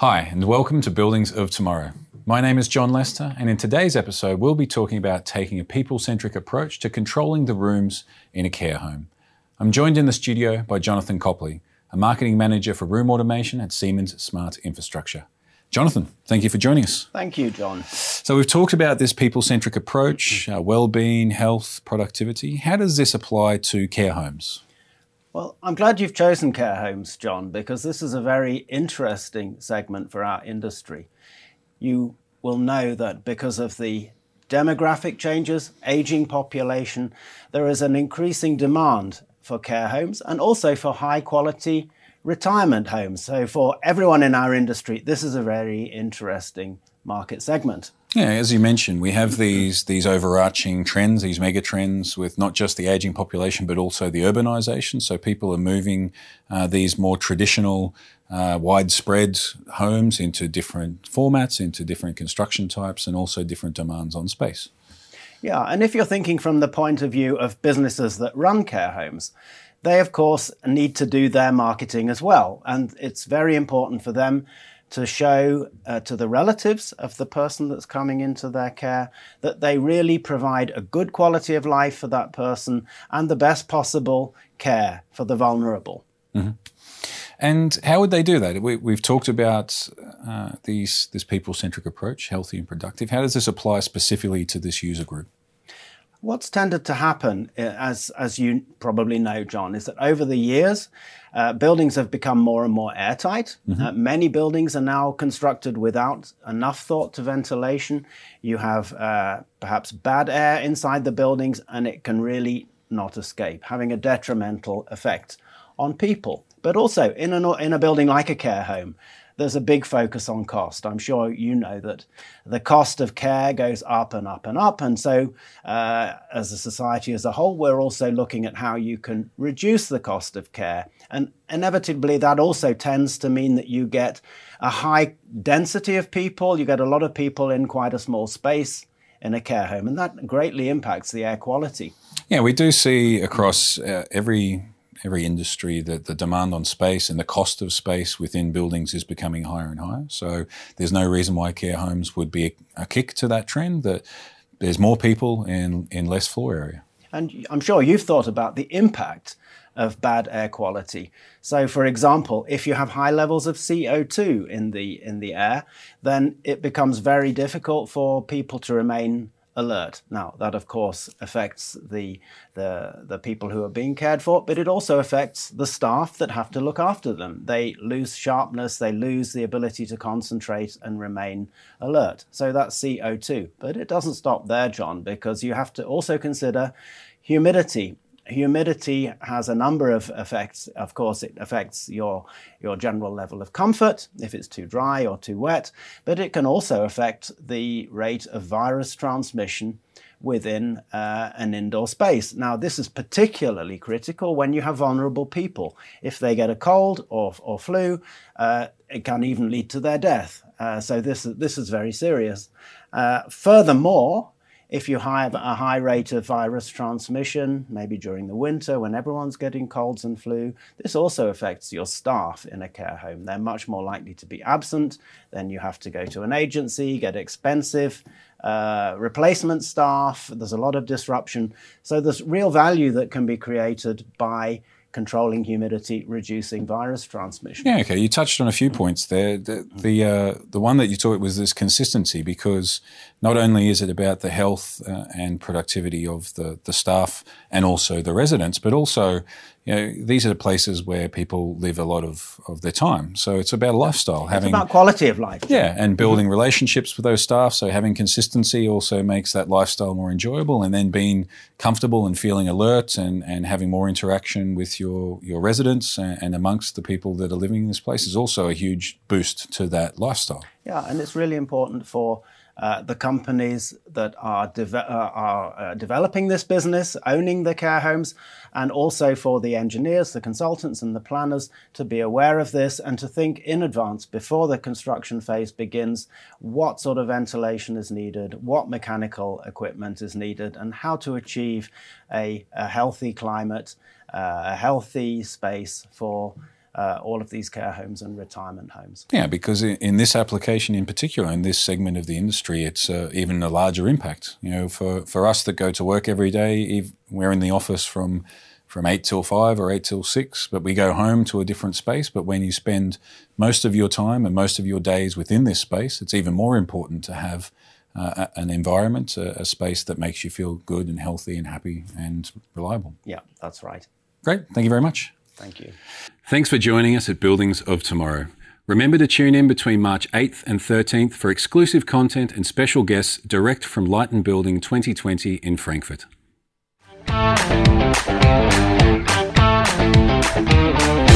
Hi, and welcome to Buildings of Tomorrow. My name is John Lester, and in today's episode, we'll be talking about taking a people centric approach to controlling the rooms in a care home. I'm joined in the studio by Jonathan Copley, a marketing manager for room automation at Siemens Smart Infrastructure. Jonathan, thank you for joining us. Thank you, John. So, we've talked about this people centric approach, uh, well being, health, productivity. How does this apply to care homes? Well, I'm glad you've chosen care homes, John, because this is a very interesting segment for our industry. You will know that because of the demographic changes, aging population, there is an increasing demand for care homes and also for high quality retirement homes. So, for everyone in our industry, this is a very interesting market segment. Yeah, as you mentioned, we have these these overarching trends, these mega trends, with not just the aging population but also the urbanisation. So people are moving uh, these more traditional, uh, widespread homes into different formats, into different construction types, and also different demands on space. Yeah, and if you're thinking from the point of view of businesses that run care homes, they of course need to do their marketing as well, and it's very important for them to show uh, to the relatives of the person that's coming into their care that they really provide a good quality of life for that person and the best possible care for the vulnerable. Mm-hmm. And how would they do that? We, have talked about uh, these this people centric approach, healthy and productive. How does this apply specifically to this user group? What's tended to happen, uh, as, as you probably know, John, is that over the years, uh, buildings have become more and more airtight. Mm-hmm. Uh, many buildings are now constructed without enough thought to ventilation. You have uh, perhaps bad air inside the buildings, and it can really not escape, having a detrimental effect on people. But also in a, in a building like a care home, there's a big focus on cost. I'm sure you know that the cost of care goes up and up and up. And so, uh, as a society as a whole, we're also looking at how you can reduce the cost of care. And inevitably, that also tends to mean that you get a high density of people, you get a lot of people in quite a small space in a care home, and that greatly impacts the air quality. Yeah, we do see across uh, every every industry that the demand on space and the cost of space within buildings is becoming higher and higher. So there's no reason why care homes would be a, a kick to that trend. That there's more people in in less floor area. And I'm sure you've thought about the impact of bad air quality. So, for example, if you have high levels of CO2 in the in the air, then it becomes very difficult for people to remain alert. Now, that of course affects the, the, the people who are being cared for, but it also affects the staff that have to look after them. They lose sharpness, they lose the ability to concentrate and remain alert. So that's CO2. But it doesn't stop there, John, because you have to also consider humidity humidity has a number of effects. Of course, it affects your, your general level of comfort if it's too dry or too wet, but it can also affect the rate of virus transmission within uh, an indoor space. Now, this is particularly critical when you have vulnerable people. If they get a cold or, or flu, uh, it can even lead to their death. Uh, so this, this is very serious. Uh, furthermore, if you have a high rate of virus transmission, maybe during the winter when everyone's getting colds and flu, this also affects your staff in a care home. They're much more likely to be absent. Then you have to go to an agency, get expensive uh, replacement staff. There's a lot of disruption. So there's real value that can be created by controlling humidity, reducing virus transmission. Yeah, okay. You touched on a few points there. The the, uh, the one that you talked was this consistency because not only is it about the health uh, and productivity of the the staff and also the residents, but also you know, these are the places where people live a lot of, of their time. So it's about lifestyle. It's having about quality of life. Yeah, and building mm-hmm. relationships with those staff. So having consistency also makes that lifestyle more enjoyable. And then being comfortable and feeling alert and, and having more interaction with your, your residents and, and amongst the people that are living in this place is also a huge boost to that lifestyle. Yeah, and it's really important for uh, the companies that are, de- uh, are uh, developing this business, owning the care homes, and also for the engineers, the consultants, and the planners to be aware of this and to think in advance before the construction phase begins what sort of ventilation is needed, what mechanical equipment is needed, and how to achieve a, a healthy climate, a healthy space for uh, all of these care homes and retirement homes. Yeah, because in this application in particular, in this segment of the industry, it's uh, even a larger impact. You know, for, for us that go to work every day, we're in the office from from eight till five or eight till six, but we go home to a different space. But when you spend most of your time and most of your days within this space, it's even more important to have uh, an environment, a, a, space that makes you feel good and healthy and happy and reliable. Yeah, that's right. Great. Thank you very much. Thank you. Thanks for joining us at Buildings of Tomorrow. Remember to tune in between March 8th and 13th for exclusive content and special guests direct from Light and Building 2020 in Frankfurt. Thank you.